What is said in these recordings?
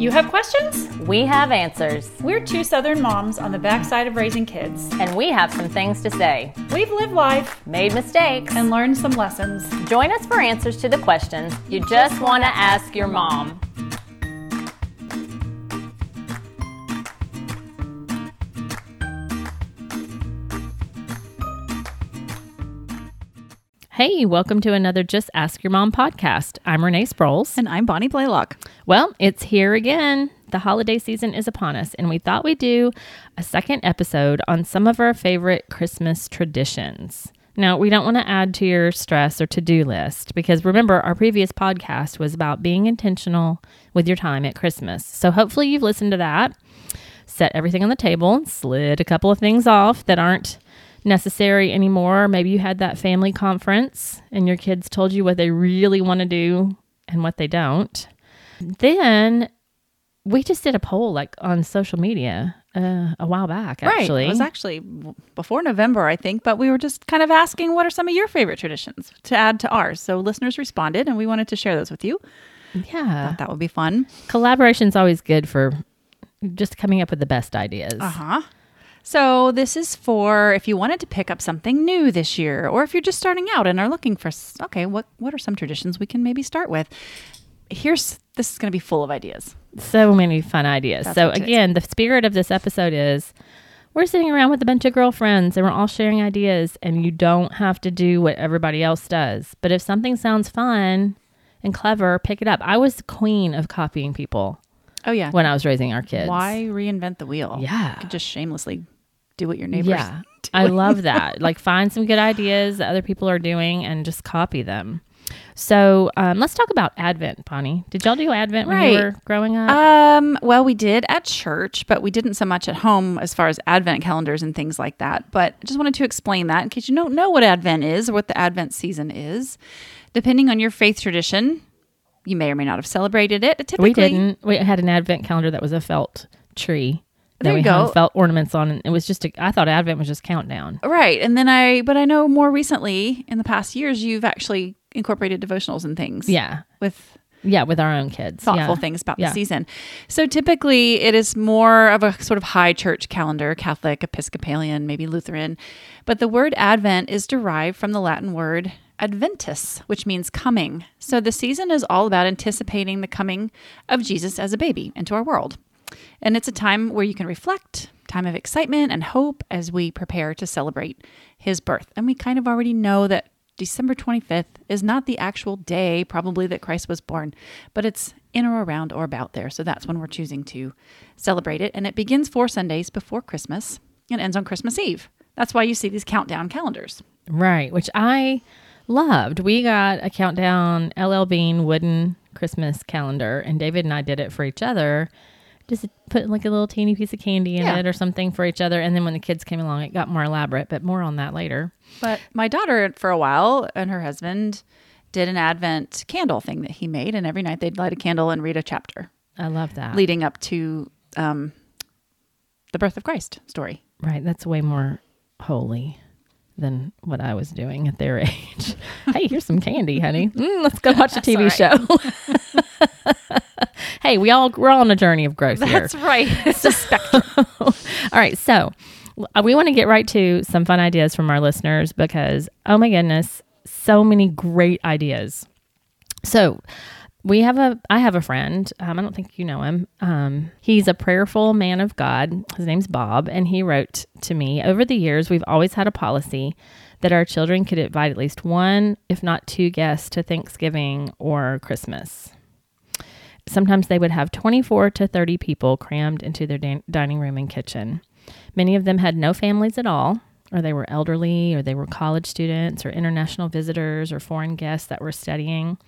You have questions? We have answers, We're two Southern moms on the backside of raising kids. and we have some things to say. We've lived life Made mistakes. and learned some lessons. Join us for answers to the questions you just want to ask your mom. Hey, welcome to another Just Ask Your Mom podcast. I'm Renee Sproles. And I'm Bonnie Blaylock. Well, it's here again. The holiday season is upon us, and we thought we'd do a second episode on some of our favorite Christmas traditions. Now, we don't want to add to your stress or to do list because remember, our previous podcast was about being intentional with your time at Christmas. So hopefully, you've listened to that, set everything on the table, slid a couple of things off that aren't necessary anymore. Maybe you had that family conference and your kids told you what they really want to do and what they don't. Then we just did a poll like on social media uh, a while back, actually. Right. It was actually before November, I think, but we were just kind of asking what are some of your favorite traditions to add to ours. So listeners responded, and we wanted to share those with you. yeah. Thought That would be fun. Collaboration's always good for just coming up with the best ideas. Uh huh. So this is for if you wanted to pick up something new this year, or if you're just starting out and are looking for okay, what what are some traditions we can maybe start with? Here's this is going to be full of ideas. So many fun ideas. That's so, what it is. again, the spirit of this episode is we're sitting around with a bunch of girlfriends and we're all sharing ideas, and you don't have to do what everybody else does. But if something sounds fun and clever, pick it up. I was the queen of copying people Oh yeah. when I was raising our kids. Why reinvent the wheel? Yeah. You could just shamelessly do what your neighbors. Yeah. I love that. Like find some good ideas that other people are doing and just copy them. So um, let's talk about Advent, Bonnie. Did y'all do Advent when you were growing up? Um, well, we did at church, but we didn't so much at home as far as Advent calendars and things like that. But I just wanted to explain that in case you don't know what Advent is or what the Advent season is. Depending on your faith tradition, you may or may not have celebrated it. Typically, we didn't. We had an Advent calendar that was a felt tree that we you hung felt ornaments on, and it was just. A, I thought Advent was just countdown. Right. And then I, but I know more recently in the past years, you've actually incorporated devotionals and things. Yeah, With yeah, with our own kids. thoughtful yeah. things about Yeah. the season. So typically it is more of a sort of high church calendar, Catholic, Episcopalian, maybe Lutheran. But the word Advent is derived from the Latin word adventus, which means coming. So the season is all about anticipating the coming of Jesus as a baby into our world. And it's a time where you can reflect, time of excitement and hope as we prepare to celebrate his birth. And we kind of already know that December 25th is not the actual day, probably, that Christ was born, but it's in or around or about there. So that's when we're choosing to celebrate it. And it begins four Sundays before Christmas and ends on Christmas Eve. That's why you see these countdown calendars. Right, which I loved. We got a countdown LL Bean wooden Christmas calendar, and David and I did it for each other. Just put like a little teeny piece of candy in Yeah. it or something for each other. And then when the kids came along, it got more elaborate, but more on that later. But my daughter, for a while, and her husband did an Advent candle thing that he made. And every night they'd light a candle and read a chapter I love that. leading up to um, the birth of Christ story. Right. That's way more holy than what I was doing at their age. hey, here's some candy, honey. Mm, let's go watch a TV show. hey, we all we're all on a journey of growth here. right. It's a spectrum. all right, so we want to get right to some fun ideas from our listeners because oh my goodness, so many great ideas. So we have a I have a friend. Um, I don't think you know him. Um, he's a prayerful man of God. His name's Bob, and he wrote to me over the years. We've always had a policy that our children could invite at least one, if not two, guests to Thanksgiving or Christmas. Sometimes they would have 24 to 30 people crammed into their din- dining room and kitchen. Many of them had no families at all, or they were elderly, or they were college students, or international visitors, or foreign guests that were studying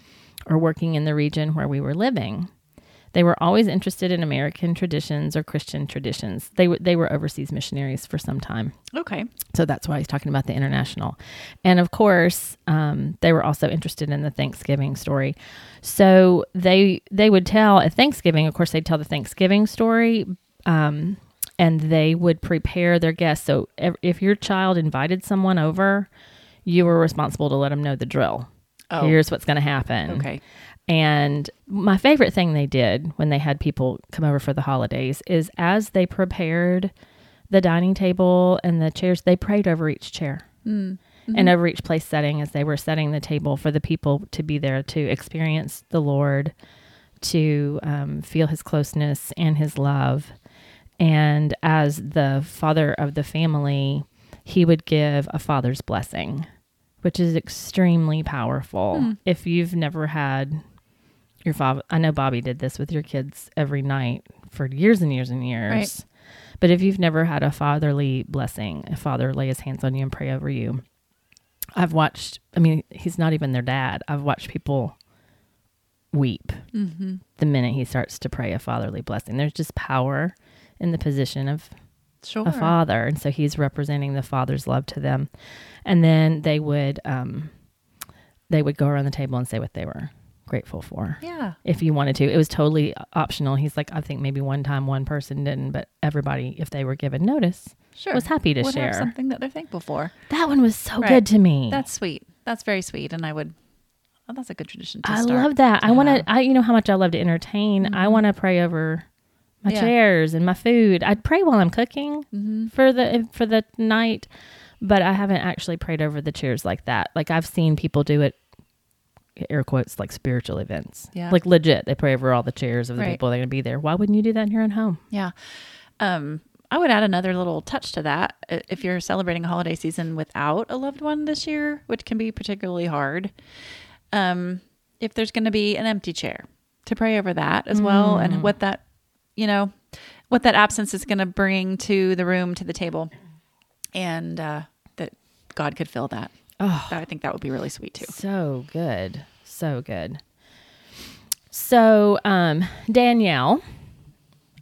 or working in the region where we were living. They were always interested in American traditions or Christian traditions. They, w- they were overseas missionaries for some time. Okay. So that's why he's talking about the international. And of course, um, they were also interested in the Thanksgiving story. So they they would tell at Thanksgiving, of course, they'd tell the Thanksgiving story, um, and they would prepare their guests. So if, if your child invited someone over, you were responsible to let them know the drill. Oh. Here's what's going to happen. Okay. And my favorite thing they did when they had people come over for the holidays is as they prepared the dining table and the chairs, they prayed over each chair Mm. and over each place setting as they were setting the table for the people to be there to experience the Lord, to um, feel his closeness and his love. And as the father of the family, he would give a father's blessing, which is extremely powerful. Hmm. If you've never had your father, I know Bobby did this with your kids every night for years and years and years. Right. But if you've never had a fatherly blessing, a father lay his hands on you and pray over you, I've watched, I mean, he's not even their dad. I've watched people weep Mm-hmm. the minute he starts to pray a fatherly blessing. There's just power in the position of Sure. a father. And so he's representing the father's love to them. And then they would, um, they would go around the table and say what they were grateful for Yeah. if you wanted to. It was totally optional. He's like, I think maybe one time one person didn't, but everybody, if they were given notice, Sure. was happy to Would share. something that they're thankful for. That one was so Right. good to me. That's sweet. That's very sweet, and I would. Oh, that's a good tradition. To I start. love that. I want to. I you know how much I love to entertain. I Mhm. want to pray over my Yeah. chairs and my food. I'd pray while I'm cooking Mm-hmm. for the for the night, but I haven't actually prayed over the chairs like that. Like I've seen people do it. Air quotes like spiritual events. Yeah. Like legit, they pray over all the chairs of the Right. people that are going to be there. Why wouldn't you do that in your own home? Yeah. Um, I would add another little touch to that. If you're celebrating a holiday season without a loved one this year, which can be particularly hard, um, if there's going to be an empty chair, to pray over that as well, Mm. and what that, you know, what that absence is going to bring to the room, to the table, and uh, that God could fill that. Oh, I think that would be really sweet too. So good. So good. So, um, Danielle,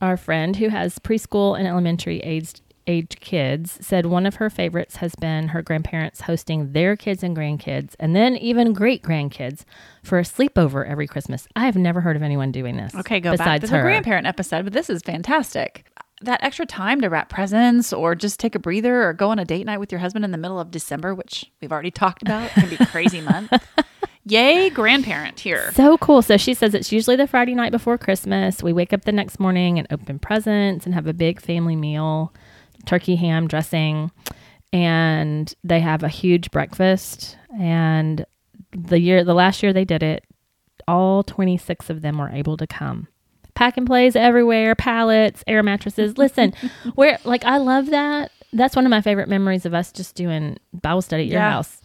our friend who has preschool and elementary aged age kids, said one of her favorites has been her grandparents hosting their kids and grandkids, and then even great grandkids for a sleepover every Christmas. I have never heard of anyone doing this. Okay, go back besides to the her. grandparent episode, but this is fantastic. That extra time to wrap presents or just take a breather or go on a date night with your husband in the middle of December, which we've already talked about, can be a crazy month. Yay, grandparent here. So cool. So she says it's usually the Friday night before Christmas. We wake up the next morning and open presents and have a big family meal, turkey, ham, dressing, and they have a huge breakfast. And the year, the last year they did it, all 26 of them were able to come. Pack and plays everywhere, pallets, air mattresses. Listen, where like I love that. That's one of my favorite memories of us just doing Bible study at your Yeah. house.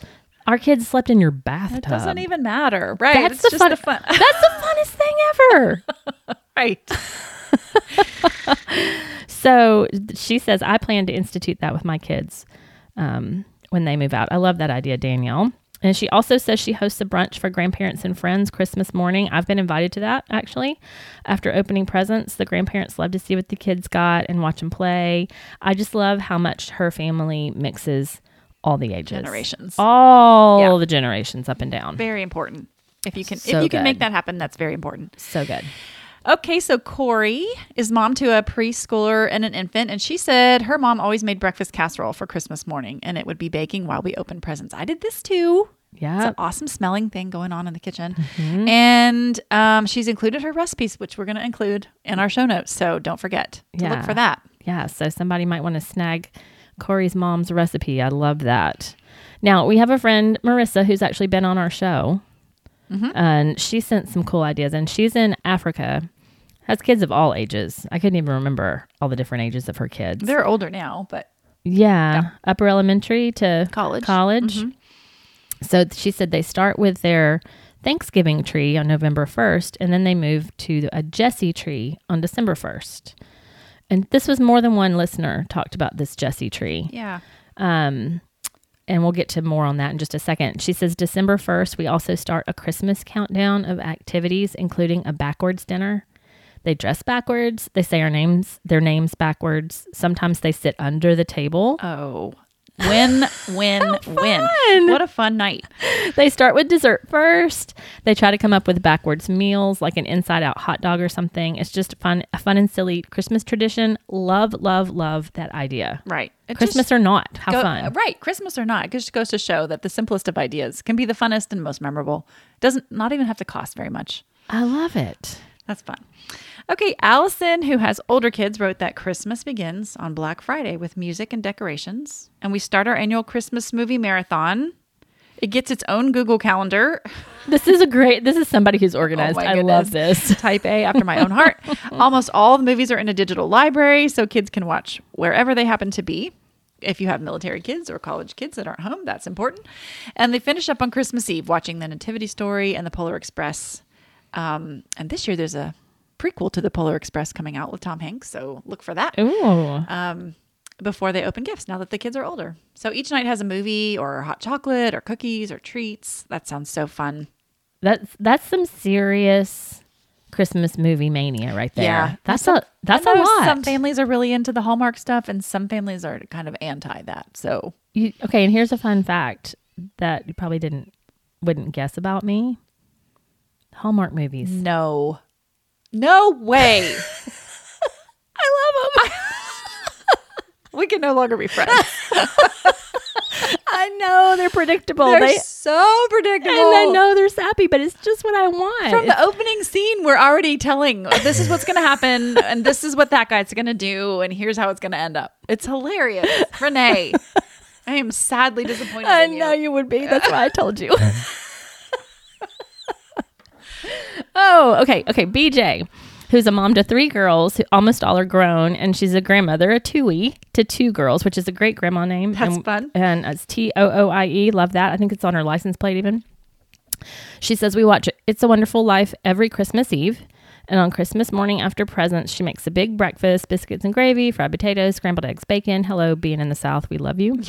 Our kids slept in your bathtub. It doesn't even matter, right? That's it's the just fun- the fun. That's the funnest thing ever. right. So she says, I plan to institute that with my kids um, when they move out. I love that idea, Danielle. And she also says she hosts a brunch for grandparents and friends Christmas morning. I've been invited to that actually. After opening presents, the grandparents love to see what the kids got and watch them play. I just love how much her family mixes all the ages, Generations. all Yeah. the generations up and down. Very important. If you can So if you can make that happen, that's very important. So good. Okay, so Corey is mom to a preschooler and an infant, and she said her mom always made breakfast casserole for Christmas morning, and it would be baking while we opened presents. I did this too. Yeah. It's an awesome smelling thing going on in the kitchen. Mm-hmm. And um, she's included her recipes, which we're going to include in our show notes. So don't forget to Yeah. look for that. Yeah, so somebody might want to snag Corey's mom's recipe. I love that. Now, we have a friend, Marissa, who's actually been on our show, Mhm. and she sent some cool ideas. And she's in Africa, has kids of all ages. I couldn't even remember all the different ages of her kids. They're older now, but yeah, upper elementary to college. college. Mhm. So she said they start with their Thanksgiving tree on November 1st, and then they move to a Jesse tree on December 1st. And this was more than one listener talked about this Jesse tree. Yeah. Um, and we'll get to more on that in just a second. She says December 1st, we also start a Christmas countdown of activities, including a backwards dinner. They dress backwards. They say our names, their names backwards. Sometimes they sit under the table. Oh, Win, win, win. What a fun night. They start with dessert first. They try to come up with backwards meals like an inside out hot dog or something. It's just fun, a fun and silly Christmas tradition. Love, love, love that idea. Right. It Christmas or not, have go- fun. Right. Christmas or not. It just goes to show that the simplest of ideas can be the funnest and most memorable. Doesn't not even have to cost very much. I love it. That's fun. Okay, Allison, who has older kids, wrote that Christmas begins on Black Friday with music and decorations. And we start our annual Christmas movie marathon. It gets its own Google Calendar. This is a great. This is somebody who's organized. Oh I love this. Type A after my own heart. Almost all the movies are in a digital library, so kids can watch wherever they happen to be. If you have military kids or college kids that aren't home, that's important. And they finish up on Christmas Eve watching The Nativity Story and The Polar Express. Um, and this year there's a prequel to The Polar Express coming out with Tom Hanks, so look for that Ooh, um, before they open gifts now that the kids are older. So each night has a movie or hot chocolate or cookies or treats. That sounds so fun. that's that's some serious Christmas movie mania right there. Yeah. that's Some- a that's a lot. Some families are really into the Hallmark stuff, and some families are kind of anti that. So You, okay, and here's a fun fact that you probably didn't wouldn't guess about me. Hallmark movies. no, no way. I love them. we can no longer be friends. I know they're predictable. They're they so predictable. and I know they're sappy, but it's just what I want. From the opening scene, we're already telling this is what's going to happen, and this is what that guy's going to do, and here's how it's going to end up. It's hilarious, Renee. I am sadly disappointed. I in you. know you would be. That's why I told you. Oh, okay. Okay. BJ, who's a mom to three girls, who almost all are grown, and she's a grandmother, a Tooie to two girls, which is a great grandma name. That's and, fun. And it's T O O I E. Love that. I think it's on her license plate even. She says we watch It's a Wonderful Life every Christmas Eve. And on Christmas morning after presents, she makes a big breakfast, biscuits and gravy, fried potatoes, scrambled eggs, bacon. Hello, being in the South, we love you.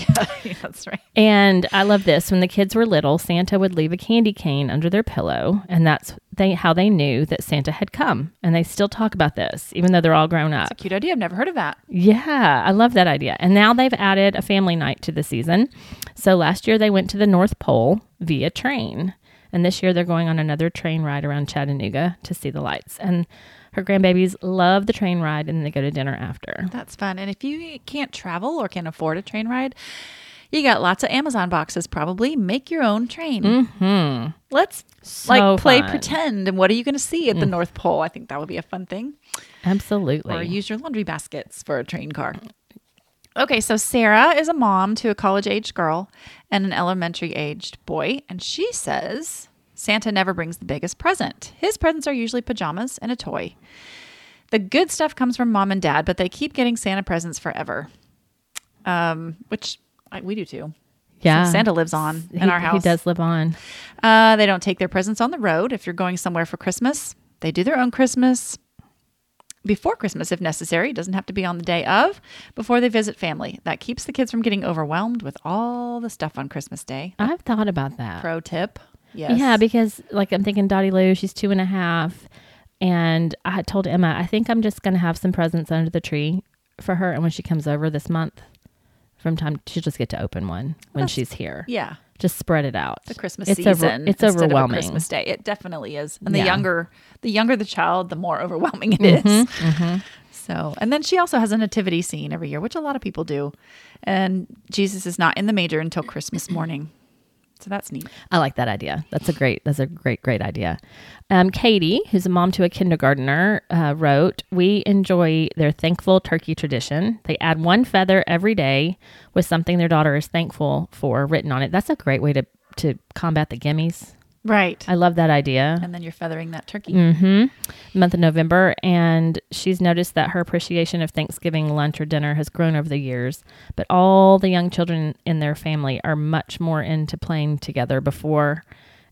Yeah, that's right. And I love this. When the kids were little, Santa would leave a candy cane under their pillow, and that's they how they knew that Santa had come. And they still talk about this, even though they're all grown up. It's a cute idea. I've never heard of that. Yeah, I love that idea. And now they've added a family night to the season. So last year they went to the North Pole via train. And this year they're going on another train ride around Chattanooga to see the lights. And her grandbabies love the train ride and they go to dinner after. That's fun. And if you can't travel or can't afford a train ride, you got lots of Amazon boxes. Probably make your own train. Hmm. Let's So like play fun. pretend. And what are you going to see at the North Pole? I think that would be a fun thing. Absolutely. Or use your laundry baskets for a train car. Okay, so Sarah is a mom to a college aged girl and an elementary aged boy, and she says Santa never brings the biggest present. His presents are usually pajamas and a toy. The good stuff comes from mom and dad, but they keep getting Santa presents forever. Um, which I, we do too. yeah. Santa lives on in He- our house. He does live on. Uh, they don't take their presents on the road if you're going somewhere for Christmas. They do their own Christmas before Christmas if necessary. It doesn't have to be on the day of before they visit family. That keeps the kids from getting overwhelmed with all the stuff on Christmas Day. I've thought about that. Pro tip. Yes. Yeah, because like I'm thinking Dottie Lou, she's two and a half. And I told Emma, I think I'm just going to have some presents under the tree for her. And when she comes over this month, from time, she'll just get to open one when That's- she's here. yeah. Just spread it out. The Christmas it's over- season. it's of a overwhelming. Christmas Day. It definitely is. And the Yeah. younger the younger the child, the more overwhelming it is. Mm-hmm, So, and then she also has a nativity scene every year, which a lot of people do. And Jesus is not in the major until Christmas morning. So that's neat. I like that idea. That's a great. That's a great, great idea. Um, Katie, who's a mom to a kindergartner, uh, wrote, "We enjoy their thankful turkey tradition. They add one feather every day with something their daughter is thankful for written on it. That's a great way to to combat the gimmies. Right. I love that idea. and then you're feathering that turkey. Mm-hmm. Month of November, and she's noticed that her appreciation of Thanksgiving lunch or dinner has grown over the years. But all the young children in their family are much more into playing together before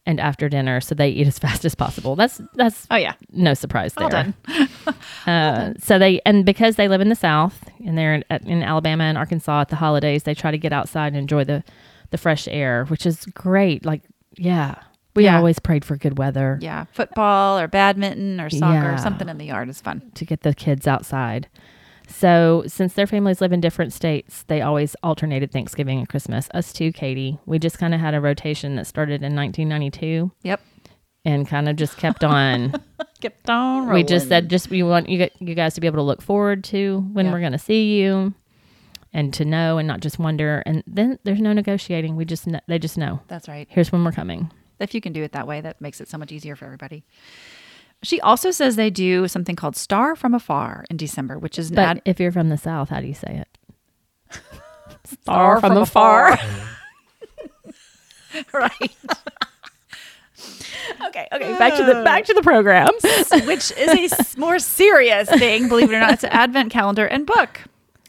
and after dinner, so they eat as fast as possible. That's that's Oh yeah. no surprise there. All done. Uh, so they and because they live in the South and they're in, in Alabama and Arkansas at the holidays, they try to get outside and enjoy the the fresh air, which is great. Like, yeah, we Yeah. always prayed for good weather. Yeah. Football or badminton or soccer, Yeah. something in the yard is fun. to get the kids outside. So, since their families live in different states, they always alternated Thanksgiving and Christmas. Us too, Katie. We just kind of had a rotation that started in 1992 Yep. and kind of just kept on. Kept on we just said, just we want you, you guys to be able to look forward to when Yeah. we're going to see you and to know and not just wonder. And then there's no negotiating. We just, they just know. That's right. Here's when we're coming. If you can do it that way, that makes it so much easier for everybody. She also says they do something called Star from Afar in December, which is But if you're from the South, how do you say it? Star from afar. right. Okay, okay, back to the back to the program. which is a more serious thing, believe it or not. It's an advent calendar and book.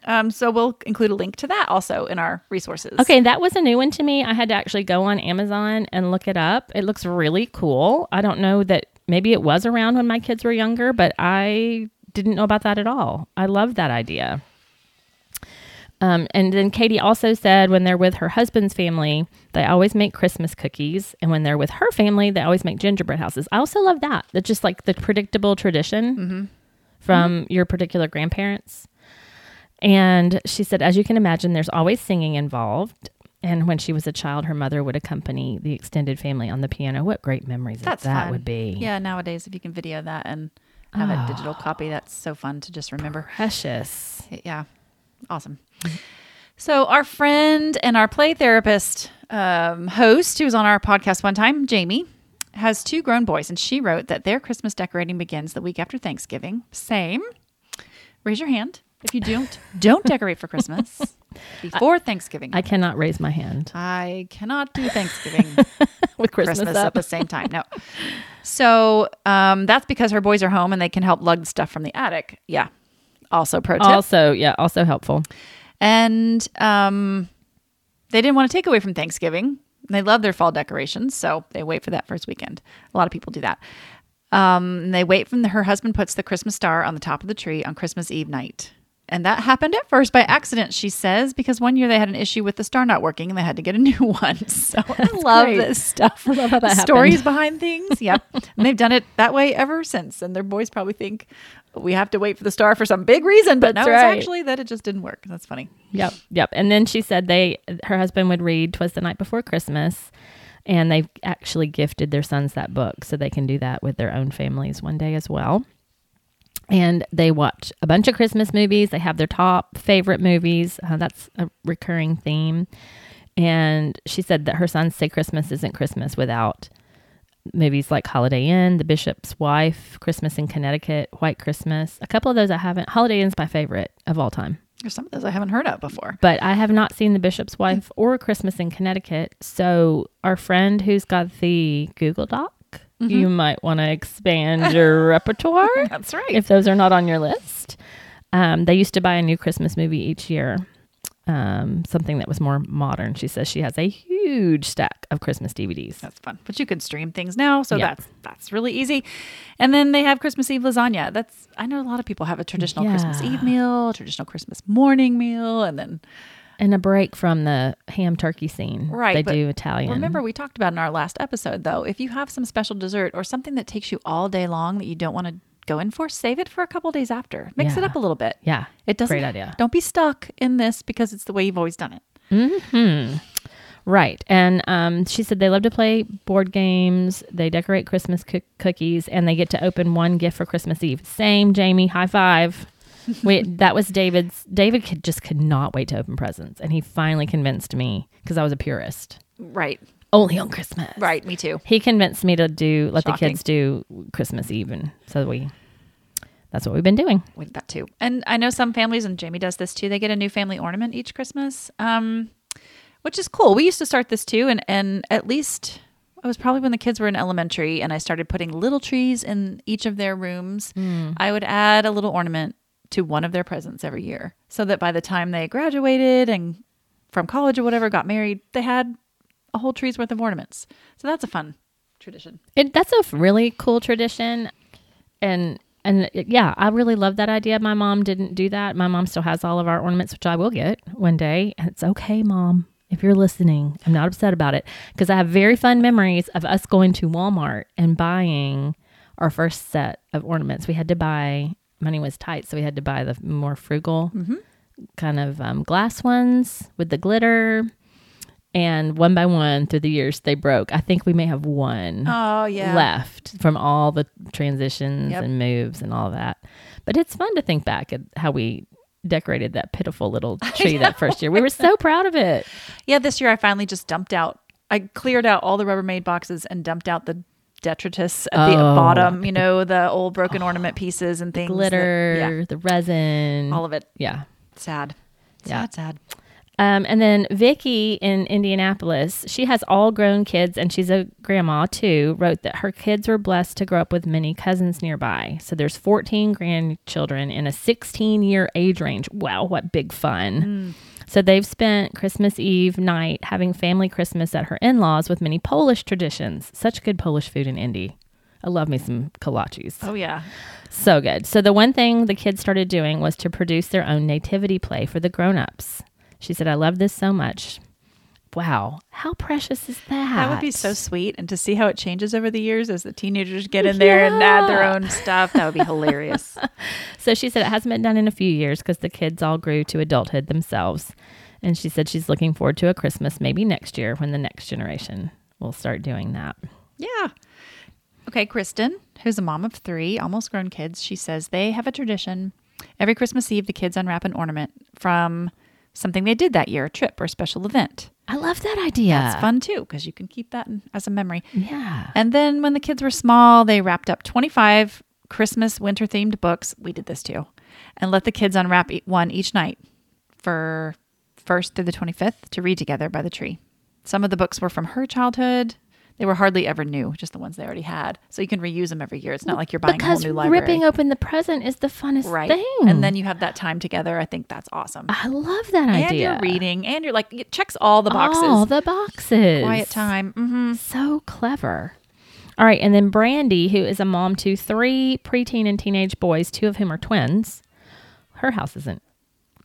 Um, so we'll include a link to that also in our resources. Okay, that was a new one to me. I had to actually go on Amazon and look it up. It looks really cool. I don't know that maybe it was around when my kids were younger, but I didn't know about that at all. I love that idea. Um, and then Katie also said when they're with her husband's family, they always make Christmas cookies. And when they're with her family, they always make gingerbread houses. I also love that. That's just like the predictable tradition from your particular grandparents. And she said, as you can imagine, there's always singing involved. And when she was a child, her mother would accompany the extended family on the piano. What great memories That's that fun. would be. Yeah, nowadays if you can video that and have a digital copy, that's so fun to just remember. Precious. Yeah, awesome. So our friend and our play therapist um, host, who was on our podcast one time, Jamie, has two grown boys, and she wrote that their Christmas decorating begins the week after Thanksgiving. Same. Raise your hand if you don't don't decorate for Christmas before Thanksgiving. I cannot raise my hand I cannot do Thanksgiving with Christmas, Christmas up. at the same time. No. So um, that's because her boys are home and they can help lug stuff from the attic. Yeah. Also pro tip. Also, yeah, also helpful. And um, they didn't want to take away from Thanksgiving. They love their fall decorations, so they wait for that first weekend. A lot of people do that. Um, and they wait from the, her husband puts the Christmas star on the top of the tree on Christmas Eve night. And that happened at first by accident, she says, because one year they had an issue with the star not working and they had to get a new one. So I love great. this stuff. I love how that happened. Stories behind things. Yep. and they've done it that way ever since. And their boys probably think we have to wait for the star for some big reason, but That's no, right. it's actually that it just didn't work. That's funny. Yep, yep. And then she said they, her husband would read "Twas the Night Before Christmas," and they've actually gifted their sons that book, so they can do that with their own families one day as well. And they watch a bunch of Christmas movies. They have their top favorite movies. Uh, that's a recurring theme. And she said that her sons say Christmas isn't Christmas without movies like Holiday Inn, The Bishop's Wife, Christmas in Connecticut, White Christmas. A couple of those I haven't. Holiday Inn's my favorite of all time There's some of those I haven't heard of before. but I have not seen The Bishop's Wife or Christmas in Connecticut. So, our friend who's got the Google Doc, you might want to expand your repertoire That's right. if those are not on your list. Um, they used to buy a new Christmas movie each year, um, something that was more modern. She says she has a huge stack of Christmas DVDs. that's fun. But you can stream things now, so Yeah. that's that's really easy. And then they have Christmas Eve lasagna. That's I know a lot of people have a traditional Christmas Eve meal, traditional Christmas morning meal, and then And a break from the ham turkey scene. Right, They do Italian. remember we talked about in our last episode though, if you have some special dessert or something that takes you all day long that you don't want to go in for, save it for a couple days after. Mix it up a little bit. Yeah. It doesn't Great idea. Don't be stuck in this because it's the way you've always done it. Right. And um, she said they love to play board games, they decorate Christmas coo- cookies, and they get to open one gift for Christmas Eve. Same, Jamie. High five. Wait, that was David's. David could just could not wait to open presents, and he finally convinced me because I was a purist. Right. Only on Christmas. Right, me too. He convinced me to do let the kids do Christmas Eve, and so we. That's what we've been doing. with that too. And I know some families, and Jamie does this too. They get a new family ornament each Christmas, um, which is cool. We used to start this too, and and at least it was probably when the kids were in elementary, and I started putting little trees in each of their rooms. I would add a little ornament to one of their presents every year, so that by the time they graduated and from college or whatever, got married, they had a whole tree's worth of ornaments. So that's a fun tradition. It, that's a really cool tradition, and and yeah, I really love that idea. My mom didn't do that. My mom still has all of our ornaments, which I will get one day. And it's okay, mom, if you're listening. I'm not upset about it because I have very fun memories of us going to Walmart and buying our first set of ornaments. We had to buy money was tight, so we had to buy the more frugal Mm-hmm. kind of um, glass ones with the glitter. And one by one through the years, they broke. I think we may have one Oh yeah. left from all the transitions Yep. and moves and all that. But it's fun to think back at how we decorated that pitiful little tree that first year. We were so proud of it. Yeah, this year I finally just dumped out. I cleared out all the Rubbermaid boxes and dumped out the detritus at the Oh. bottom. You know, the old broken ornament pieces and things. that- Glitter, the resin. all of it. yeah. Sad. Yeah. Sad. Sad. Um, and then Vicky in Indianapolis, she has all grown kids and she's a grandma too, wrote that her kids were blessed to grow up with many cousins nearby. So there's 14 grandchildren in a 16 year age range. Wow, what big fun. So they've spent Christmas Eve night having family Christmas at her in laws with many Polish traditions. Such good Polish food in Indy. I love me some kolaches. Oh yeah. So good. So the one thing the kids started doing was to produce their own nativity play for the grown-ups. She said, "I love this so much." Wow, how precious is that? That would be so sweet. And to see how it changes over the years as the teenagers get in there and add their own stuff, that would be hilarious. So she said it hasn't been done in a few years because the kids all grew to adulthood themselves. And she said she's looking forward to a Christmas maybe next year when the next generation will start doing that. Yeah. Okay, Kristen, who's a mom of three, almost grown kids, she says they have a tradition. Every Christmas Eve, the kids unwrap an ornament from something they did that year, a trip or a special event. I love that idea. It's fun too because you can keep that in, as a memory. Yeah. And then when the kids were small, they wrapped up 25 Christmas winter themed books. We did this too. And let the kids unwrap one each night for 1st through the 25th to read together by the tree. Some of the books were from her childhood. They were hardly ever new, just the ones they already had. So you can reuse them every year. It's not like you're buying because a whole new library. ripping open the present is the funnest right. thing. And then you have that time together. I think that's awesome. I love that and idea. you're reading and you're like, it checks all the boxes. All the boxes. Quiet time. hmm So clever. All right, and then Brandy, who is a mom to three preteen and teenage boys, two of whom are twins. Her house isn't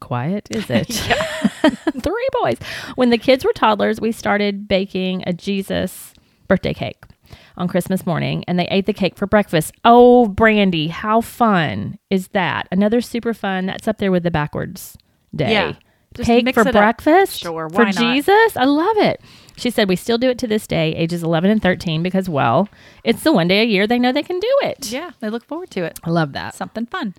quiet, is it? three boys. When the kids were toddlers, we started baking a Jesus birthday cake on Christmas morning, and they ate the cake for breakfast. Oh, Brandy, how fun is that? Another super fun. That's up there with the backwards day. Yeah. Just Cake mix for it up. breakfast Sure, for not? Jesus. I love it. She said we still do it to this day, ages 11 and 13, because well, it's the one day a year they know they can do it. Yeah, they look forward to it. I love that. something fun.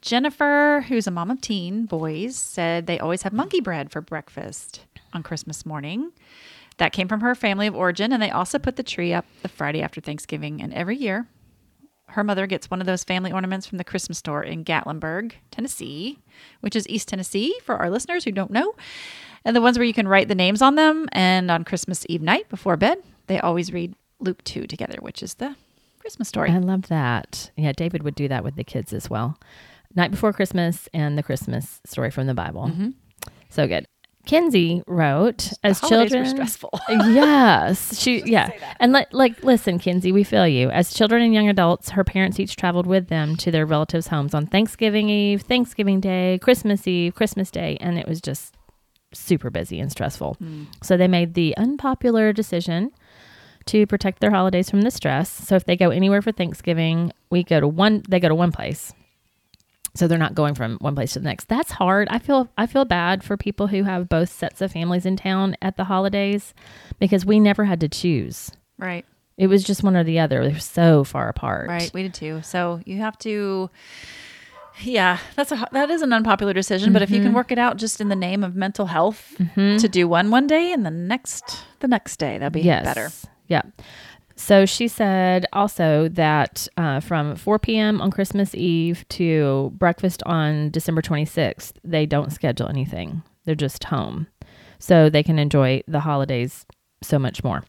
Jennifer, who's a mom of teen boys, said they always have monkey bread for breakfast on Christmas morning. That came from her family of origin, and they also put the tree up the Friday after Thanksgiving. And every year, her mother gets one of those family ornaments from the Christmas store in Gatlinburg, Tennessee, which is East Tennessee for our listeners who don't know. And the ones where you can write the names on them. And on Christmas Eve night before bed, they always read Luke 2 together, which is the Christmas story. I love that. Yeah, David would do that with the kids as well. Night before Christmas and the Christmas story from the Bible. Mm-hmm. So good. Kinsey wrote, as children, stressful. yes, she yeah, and like like listen, Kinsey, we feel you. As children and young adults, her parents each traveled with them to their relatives' homes on Thanksgiving Eve, Thanksgiving Day, Christmas Eve, Christmas Day, and it was just super busy and stressful. So they made the unpopular decision to protect their holidays from the stress. So if they go anywhere for Thanksgiving, we go to one they go to one place. So they're not going from one place to the next. That's hard. I feel I feel bad for people who have both sets of families in town at the holidays because we never had to choose. right. It was just one or the other. They're so far apart. Right, we did too. So you have to, yeah, that's a that is an unpopular decision. But if you can Mm-hmm. work it out just in the name of mental health, to do one one day and the next the next day, that'd be Yes. better. Yeah. So she said also that uh, from 4 p.m. on Christmas Eve to breakfast on December 26th, they don't schedule anything. They're just home. So they can enjoy the holidays so much more.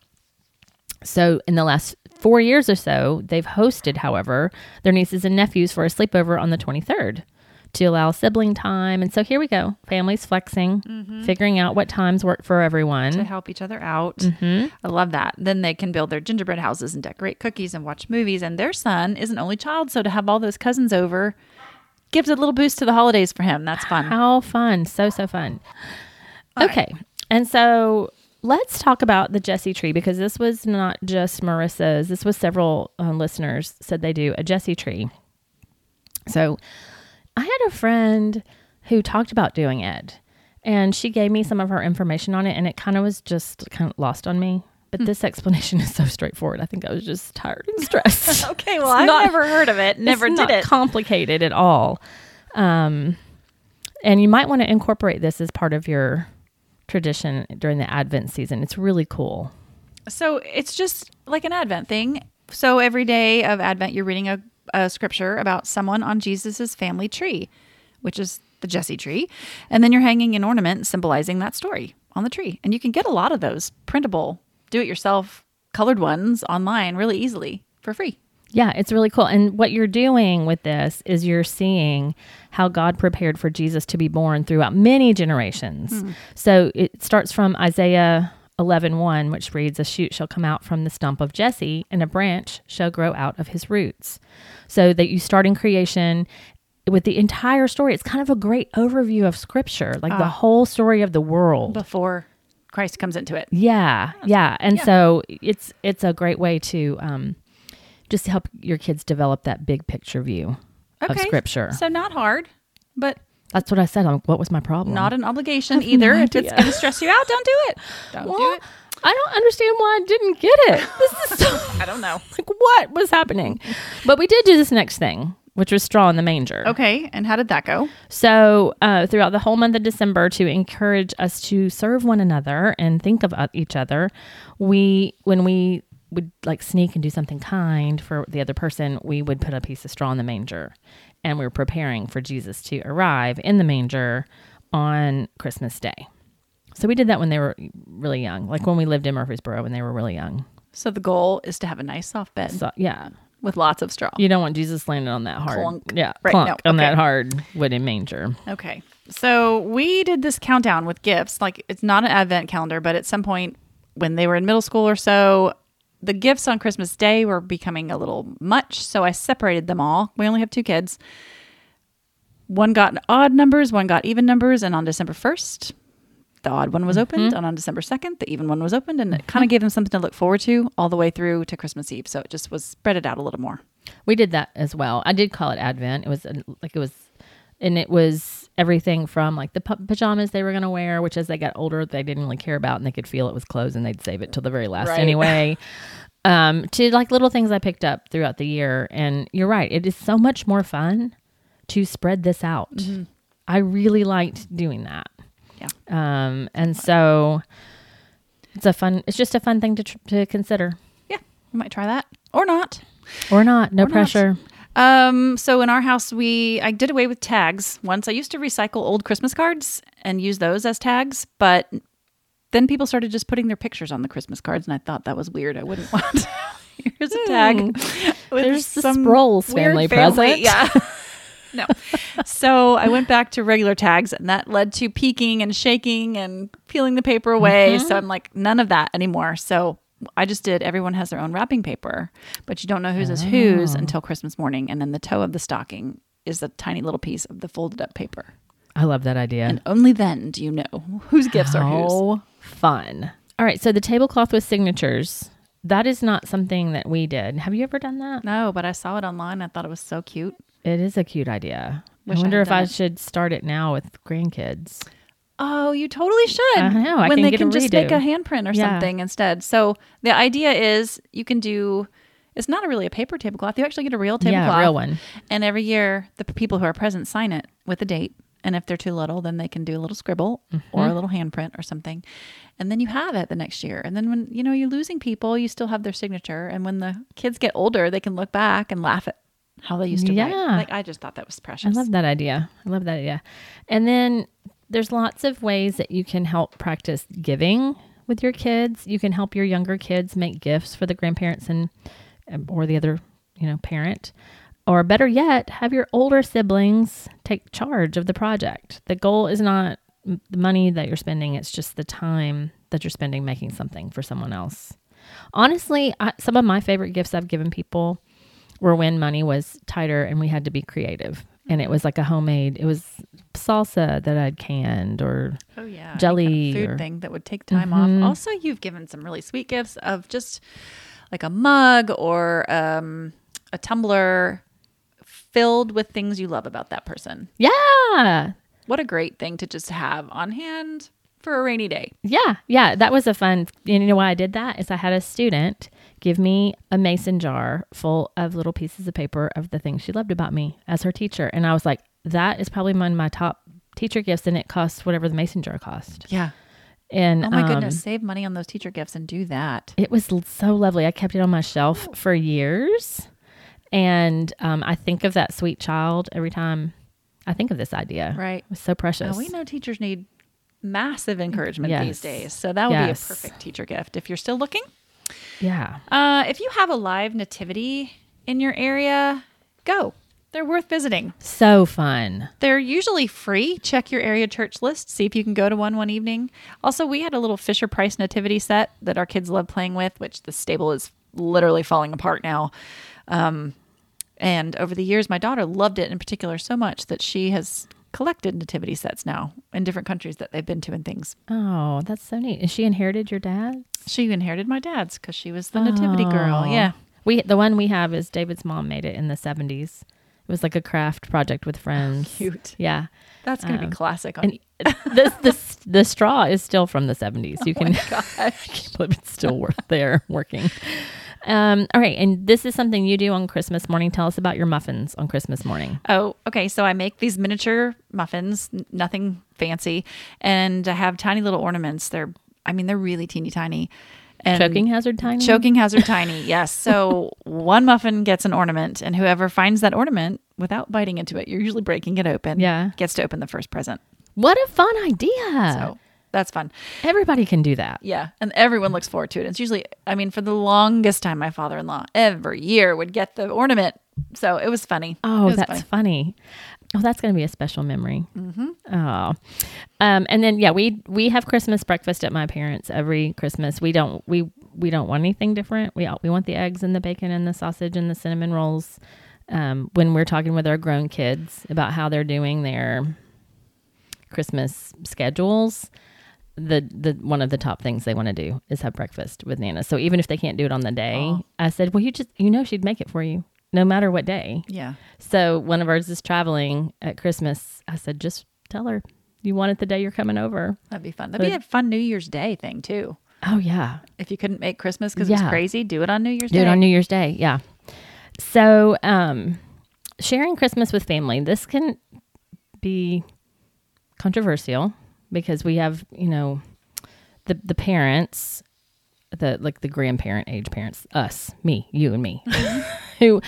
So in the last four years or so, they've hosted, however, their nieces and nephews for a sleepover on the 23rd to allow sibling time. And so here we go families flexing, figuring out what times work for everyone. To help each other out. Mm-hmm. I love that. Then they can build their gingerbread houses and decorate cookies and watch movies. And their son is an only child, so to have all those cousins over gives a little boost to the holidays for him. That's fun. How fun. So, so fun. okay. And so let's talk about the Jesse tree because this was not just Marissa's. This was several uh, listeners said they do a Jesse tree. So I had a friend who talked about doing it and she gave me some of her information on it and it kind of was just kind of lost on me. But this explanation is so straightforward. I think I was just tired and stressed. Okay, well, It's I've not- never heard of it. Never it's did not it. complicated at all. Um, and you might want to incorporate this as part of your tradition during the Advent season. It's really cool. So it's just like an Advent thing. So every day of Advent, you're reading a, a scripture about someone on Jesus's family tree, which is the Jesse tree. And then you're hanging an ornament symbolizing that story on the tree. And you can get a lot of those printable, do it yourself colored ones online really easily for free. Yeah, it's really cool. And what you're doing with this is you're seeing how God prepared for Jesus to be born throughout many generations. Hmm. So it starts from Isaiah 11:1, which reads, "A shoot shall come out from the stump of Jesse, and a branch shall grow out of his roots." So that you start in creation with the entire story. It's kind of a great overview of scripture, like the whole story of the world. Before Christ comes into it. Yeah, yeah, and so it's it's a great way to um, just help your kids develop that big picture view of scripture. So not hard, but That's what I said. I'm, what was my problem? not an obligation either. no if it's going to stress you out, don't do it. Don't well, do it. I don't understand why I didn't get it. This is so I don't know. like what was happening, but we did do this next thing, which was straw in the manger. Okay, and how did that go? So, uh, throughout the whole month of December, to encourage us to serve one another and think of uh, each other, we, when we would like sneak and do something kind for the other person, we would put a piece of straw in the manger. And we were preparing for Jesus to arrive in the manger on Christmas Day. So, we did that when they were really young, like when we lived in Murfreesboro when they were really young. So the goal is to have a nice soft bed So, yeah. with lots of straw. You don't want Jesus landing on that hard, Clunk. yeah, Right, clunk no, on that hard wooden manger. Okay. So we did this countdown with gifts. Like it's not an advent calendar, but at some point when they were in middle school or so, the gifts on Christmas Day were becoming a little much. So I separated them all. We only have two kids. One got odd numbers, one got even numbers. And on December 1st, the odd one was opened. Mm-hmm. And on December 2nd, the even one was opened. And it mm-hmm. kind of gave them something to look forward to all the way through to Christmas Eve. So it just was spread it out a little more. We did that as well. I did call it Advent. It was like it was, and it was everything from like the pa- pajamas they were going to wear, which as they got older, they didn't really care about and they could feel it was clothes and they'd save it till the very last Right. anyway. um, to like little things I picked up throughout the year. And you're right. It is so much more fun to spread this out. I really liked doing that. Yeah. Um, and so it's a fun, it's just a fun thing to, tr- to consider Yeah. You might try that or not. or not. No Or not. Um, so in our house, we I did away with tags once. I used to recycle old Christmas cards and use those as tags, but then people started just putting their pictures on the Christmas cards, and I thought that was weird. I wouldn't want. Here's a tag. with Hmm. There's the some Sproles weird family present. Yeah. no. So I went back to regular tags, and that led to peeking and shaking and peeling the paper away. Mm-hmm. So I'm like, none of that anymore. So I just did. Everyone has their own wrapping paper, but you don't know whose is whose Oh. until Christmas morning, and then the toe of the stocking is a tiny little piece of the folded up paper, I love that idea. and only then do you know whose gifts are whose. How fun. All right. So the tablecloth with signatures, that is not something that we did. Have you ever done that? No, but I saw it online. I thought it was so cute. It is a cute idea. Wish I I wonder had if I it. should start it now with grandkids. Oh, you totally should. I know, I when can they can just make a handprint or Yeah. something instead. So the idea is you can do. It's not really a paper tablecloth. You actually get a real tablecloth. Yeah, real one. And every year, the people who are present sign it with a date. And if they're too little, then they can do a little scribble Mm-hmm. or a little handprint or something. And then you have it the next year. And then when you know you're losing people, you still have their signature. And when the kids get older, they can look back and laugh at how they used to write. Yeah. Like I just thought that was precious. I love that idea. I love that idea. And then there's lots of ways that you can help practice giving with your kids. You can help your younger kids make gifts for the grandparents and um, or the other, you know, parent. Or better yet, have your older siblings take charge of the project. The goal is not the money that you're spending, it's just the time that you're spending making something for someone else. Honestly, I, some of my favorite gifts I've given people were when money was tighter and we had to be creative. And it was like a homemade, it was salsa that I'd canned or Oh yeah, jelly food or- Mm-hmm. thing that would take time off. Also, you've given some really sweet gifts of just like a mug or um, a tumbler filled with things you love about that person. Yeah. What a great thing to just have on hand for a rainy day. Yeah, yeah, that was a fun. You know why I did that is I had a student give me a mason jar full of little pieces of paper of the things she loved about me as her teacher, and I was like, that is probably one of my top teacher gifts, and it costs whatever the mason jar cost. Yeah. And Oh my um, goodness, save money on those teacher gifts and do that. it was so lovely. I kept it on my shelf for years, and um, I think of that sweet child every time I think of this idea. Right. It was so precious. Now, we know teachers need massive encouragement Yes. these days. So that would Yes. be a perfect teacher gift if you're still looking. Yeah. Uh, if you have a live nativity in your area, go. They're worth visiting. So fun. They're usually free. Check your area church list. See if you can go to one one evening. Also, we had a little Fisher Price nativity set that our kids love playing with, which the stable is literally falling apart now. Um, and over the years, my daughter loved it in particular so much that she has collected nativity sets now in different countries that they've been to and things. Oh, that's so neat. Is she inherited your dad? She inherited my dad's because she was the nativity girl. Oh. Yeah. We the one we have is David's mom made it in the seventies. It was like a craft project with friends. Cute. Yeah. That's going to Um, be classic. On, And the, the the straw is still from the seventies. You can gosh. I can't believe it's still work there working. Um, all right, and this is something you do on Christmas morning. Tell us about your muffins on Christmas morning. Oh, okay. So I make these miniature muffins, n- nothing fancy, and I have tiny little ornaments. They're, I mean, they're really teeny tiny. And Choking hazard tiny. choking hazard tiny. Yes. So one muffin gets an ornament, and whoever finds that ornament without biting into it, you're usually breaking it open. Yeah. Gets to open the first present. What a fun idea! So that's fun. Everybody can do that. Yeah. And everyone looks forward to it. It's usually, I mean, for the longest time, my father in law every year would get the ornament. So it was funny. Oh, was that's funny. funny. Oh, that's going to be a special memory. Mm-hmm. Oh, um, and then yeah, we we have Christmas breakfast at my parents every Christmas. We don't we we don't want anything different. We we want the eggs and the bacon and the sausage and the cinnamon rolls. Um, when we're talking with our grown kids about how they're doing their Christmas schedules, the the one of the top things they want to do is have breakfast with Nana. So even if they can't do it on the day. I said, well, you just you know she'd make it for you no matter what day. Yeah. So one of ours is traveling at Christmas. I said, just tell her you want it the day you're coming over. That'd be fun. That'd be a fun New Year's Day thing, too. Oh yeah, If you couldn't make Christmas because Yeah. crazy, do it on New Year's do Day. it on New Year's Day. Yeah. So um, sharing Christmas with family. This can be controversial because we have you know the the parents the like the grandparent age parents us me you and me who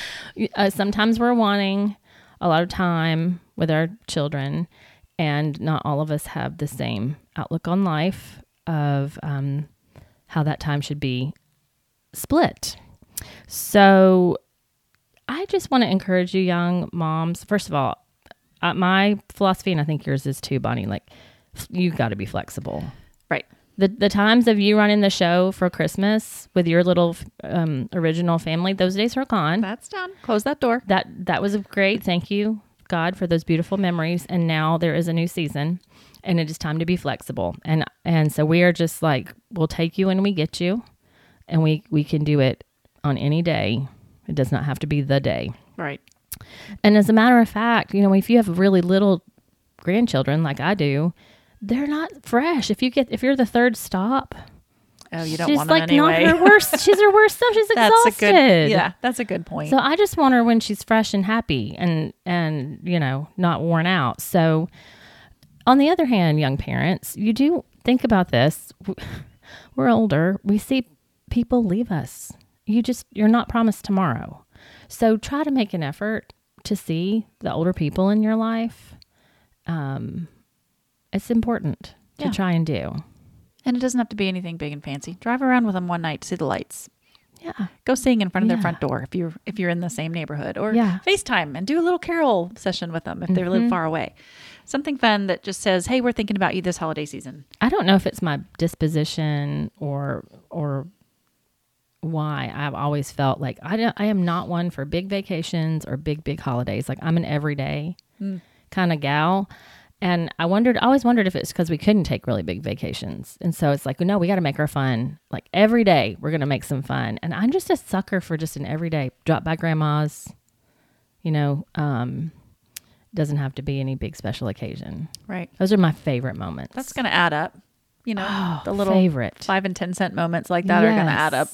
uh, sometimes we're wanting a lot of time with our children and not all of us have the same outlook on life of um, how that time should be split. So i just want to encourage you young moms first of all uh, my philosophy and i think yours is too bonnie like you got to be flexible Right. the the times of you running the show for Christmas with your little um, original family, those days are gone. That's done. Close that door. That that was great. Thank you, God, for those beautiful memories. And now there is a new season, and it is time to be flexible. And and so we are just like we'll take you when we get you, and we we can do it on any day. It does not have to be the day. Right. And as a matter of fact, you know, if you have really little grandchildren like I do, they're not fresh. If you get if you're the third stop, Oh, you don't she's want like anyway. not her worst. She's her worst self. She's that's exhausted. a good. Yeah, that's a good point. So I just want her when she's fresh and happy and and you know not worn out. So on the other hand, young parents, you do think about this. We're older. We see people leave us. You just you're not promised tomorrow. So try to make an effort to see the older people in your life. Um, it's important to Yeah. try and do. and it doesn't have to be anything big and fancy. Drive around with them one night to see the lights. Yeah. Go sing in front of their front door if you're if you're in the same neighborhood, or Yeah. FaceTime and do a little carol session with them if they live mm-hmm. far away. Something fun that just says, "Hey, we're thinking about you this holiday season." I don't know if it's my disposition or or why I've always felt like I don't, I am not one for big vacations or big big holidays. Like I'm an everyday mm. kind of gal. And I wondered, I always wondered if it's because we couldn't take really big vacations. And so it's like, no, we got to make our fun. Like every day, we're going to make some fun. And I'm just a sucker for just an everyday drop by grandma's, You know, um, doesn't have to be any big special occasion. Right. Those are my favorite moments. That's going to add up. You know, Oh, the little favorite. five and 10 cent moments like that are going to add up.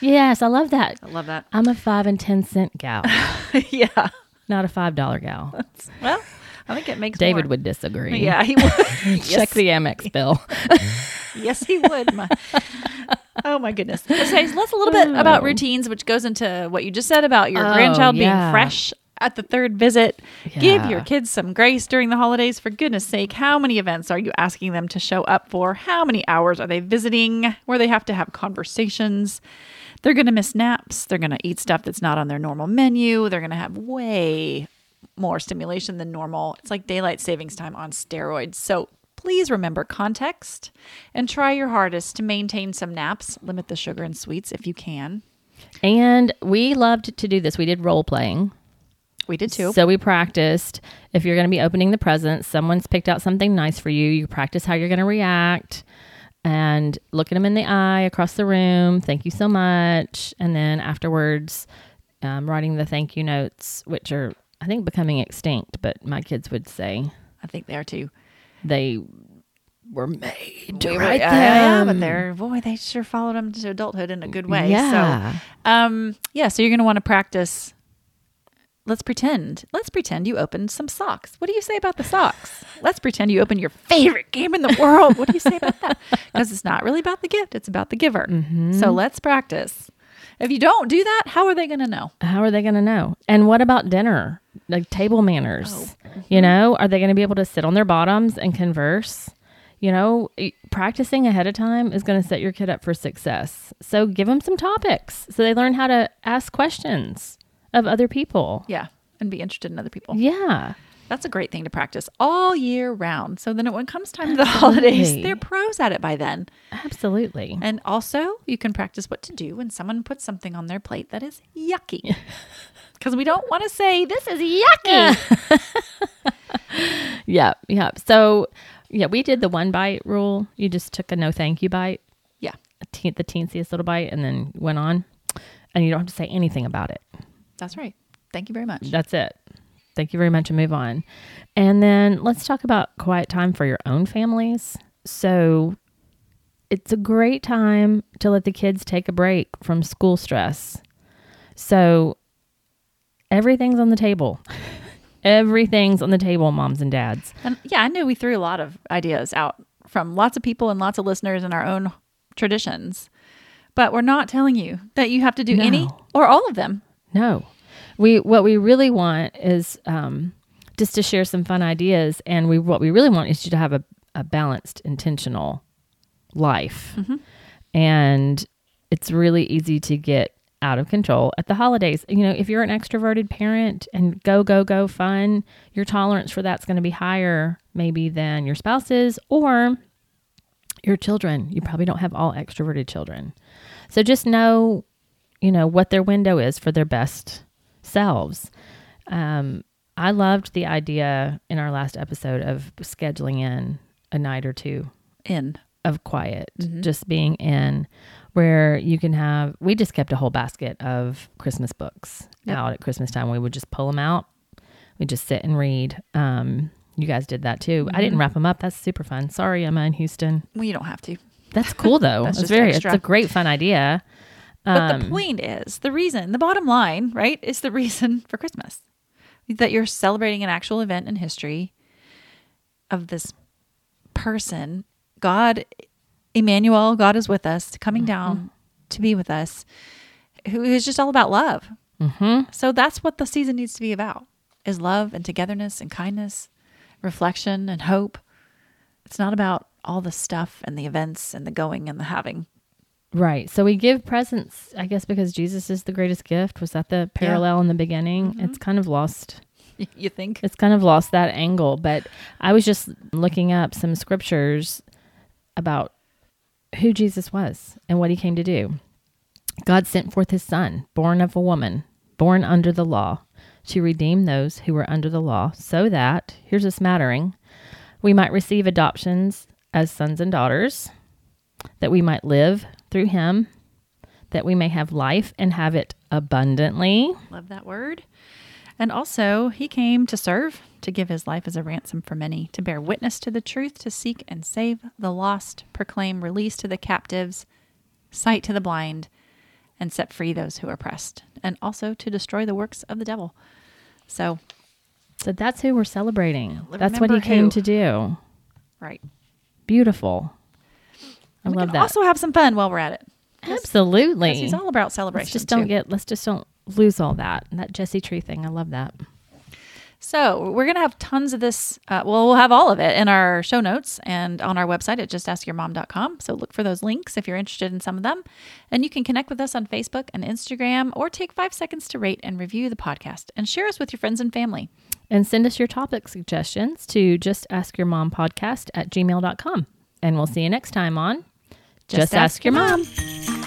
Yes, I love that. I love that. I'm a five and ten cent gal, yeah. not a five dollar gal. Well, I think it makes David more. would disagree. Yeah, he would. Check the Amex bill. yes, he would. My, oh my goodness. Okay, so let's a little bit about routines, which goes into what you just said about your Oh, grandchild yeah. being fresh at the third visit. Give your kids some grace during the holidays. For goodness sake, how many events are you asking them to show up for? How many hours are they visiting where they have to have conversations? They're going to miss naps. They're going to eat stuff that's not on their normal menu. They're going to have way more stimulation than normal. It's like daylight savings time on steroids. So please remember context and try your hardest to maintain some naps. Limit the sugar and sweets if you can. and we loved to do this. We did role playing. We did too. So we practiced. If you're going to be opening the presents, someone's picked out something nice for you. You practice how you're going to react and look at them in the eye across the room. Thank you so much. And then afterwards, um, writing the thank you notes, which are, I think, becoming extinct, but my kids would say I think they are too. they were made to We were- write yeah, yeah, but they're boy, they sure followed them to adulthood in a good way. Yeah. So, um, yeah. So you're going to want to practice. Let's pretend. Let's pretend you opened some socks. What do you say about the socks? Let's pretend you opened your favorite game in the world. What do you say about that? Because it's not really about the gift; it's about the giver. So let's practice. If you don't do that, how are they going to know? How are they going to know? And what about dinner? Like table manners. Oh, You mm-hmm. know, are they going to be able to sit on their bottoms and converse? You know, practicing ahead of time is going to set your kid up for success. So give them some topics so they learn how to ask questions of other people. Yeah, and be interested in other people. Yeah. That's a great thing to practice all year round. So then, when it comes time to the holidays, they're pros at it by then. Absolutely. And also, you can practice what to do when someone puts something on their plate that is yucky. Because we don't want to say, this is yucky. Yeah. Yeah. So, yeah, we did the one bite rule. You just took a no thank you bite, Yeah. a te- the teensiest little bite, and then went on. And you don't have to say anything about it. That's right. Thank you very much. That's it. Thank you very much and move on. And then let's talk about quiet time for your own families. So it's a great time to let the kids take a break from school stress. So everything's on the table. Everything's on the table, moms and dads. Yeah, I knew we threw a lot of ideas out from lots of people and lots of listeners in our own traditions. But we're not telling you that you have to do any or all of them. No. We what we really want is um, just to share some fun ideas and we what we really want is you to have a, a balanced, intentional life. And it's really easy to get out of control at the holidays. You know, if you're an extroverted parent and go, go, go fun, your tolerance for that's going to be higher maybe than your spouse's or your children. You probably don't have all extroverted children. So just know, you know, what their window is for their best selves. Um, I loved the idea in our last episode of scheduling in a night or two In. of quiet, just being in where you can have. We just kept a whole basket of Christmas books Yep. out at Christmas time. We would just pull them out. We just sit and read. Um, you guys did that too. I didn't wrap them up. That's super fun. Sorry, Emma in Houston. Well, you don't have to. That's cool though. That's it's very. extra. It's a great fun idea. But Um, the point is, the reason, the bottom line, right, is the reason for Christmas. That you're celebrating an actual event in history of this person, God, Emmanuel, God is with us, coming down to be with us, who is just all about love. mhm. So that's what the season needs to be about is love and togetherness and kindness, reflection and hope. It's not about all the stuff and the events and the going and the having. Right. So we give presents, I guess, because Jesus is the greatest gift. Was that the parallel in the beginning? It's kind of lost. You think? It's kind of lost that angle. But I was just looking up some scriptures about who Jesus was and what he came to do. God sent forth his son, born of a woman, born under the law, to redeem those who were under the law, so that, here's a smattering, we might receive adoptions as sons and daughters, that we might live through him, that we may have life and have it abundantly. Love that word. And also, he came to serve, to give his life as a ransom for many, to bear witness to the truth, to seek and save the lost, proclaim release to the captives, sight to the blind, and set free those who are oppressed, and also to destroy the works of the devil. So, So that's who we're celebrating. That's what he came who. to do. right. Beautiful. I we love can that. also have some fun while we're at it. Absolutely. He's all about celebration. let's just don't too. get let's just don't lose all that. And that Jesse Tree thing. I love that. So we're gonna have tons of this. Uh, well, we'll have all of it in our show notes and on our website at justaskyourmom.com. So look for those links if you're interested in some of them, and you can connect with us on Facebook and Instagram, or take five seconds to rate and review the podcast and share us with your friends and family. And send us your topic suggestions to justaskyourmompodcast ask your mom podcast at gmail.com. And we'll see you next time on Just Ask Your Mom. Mom.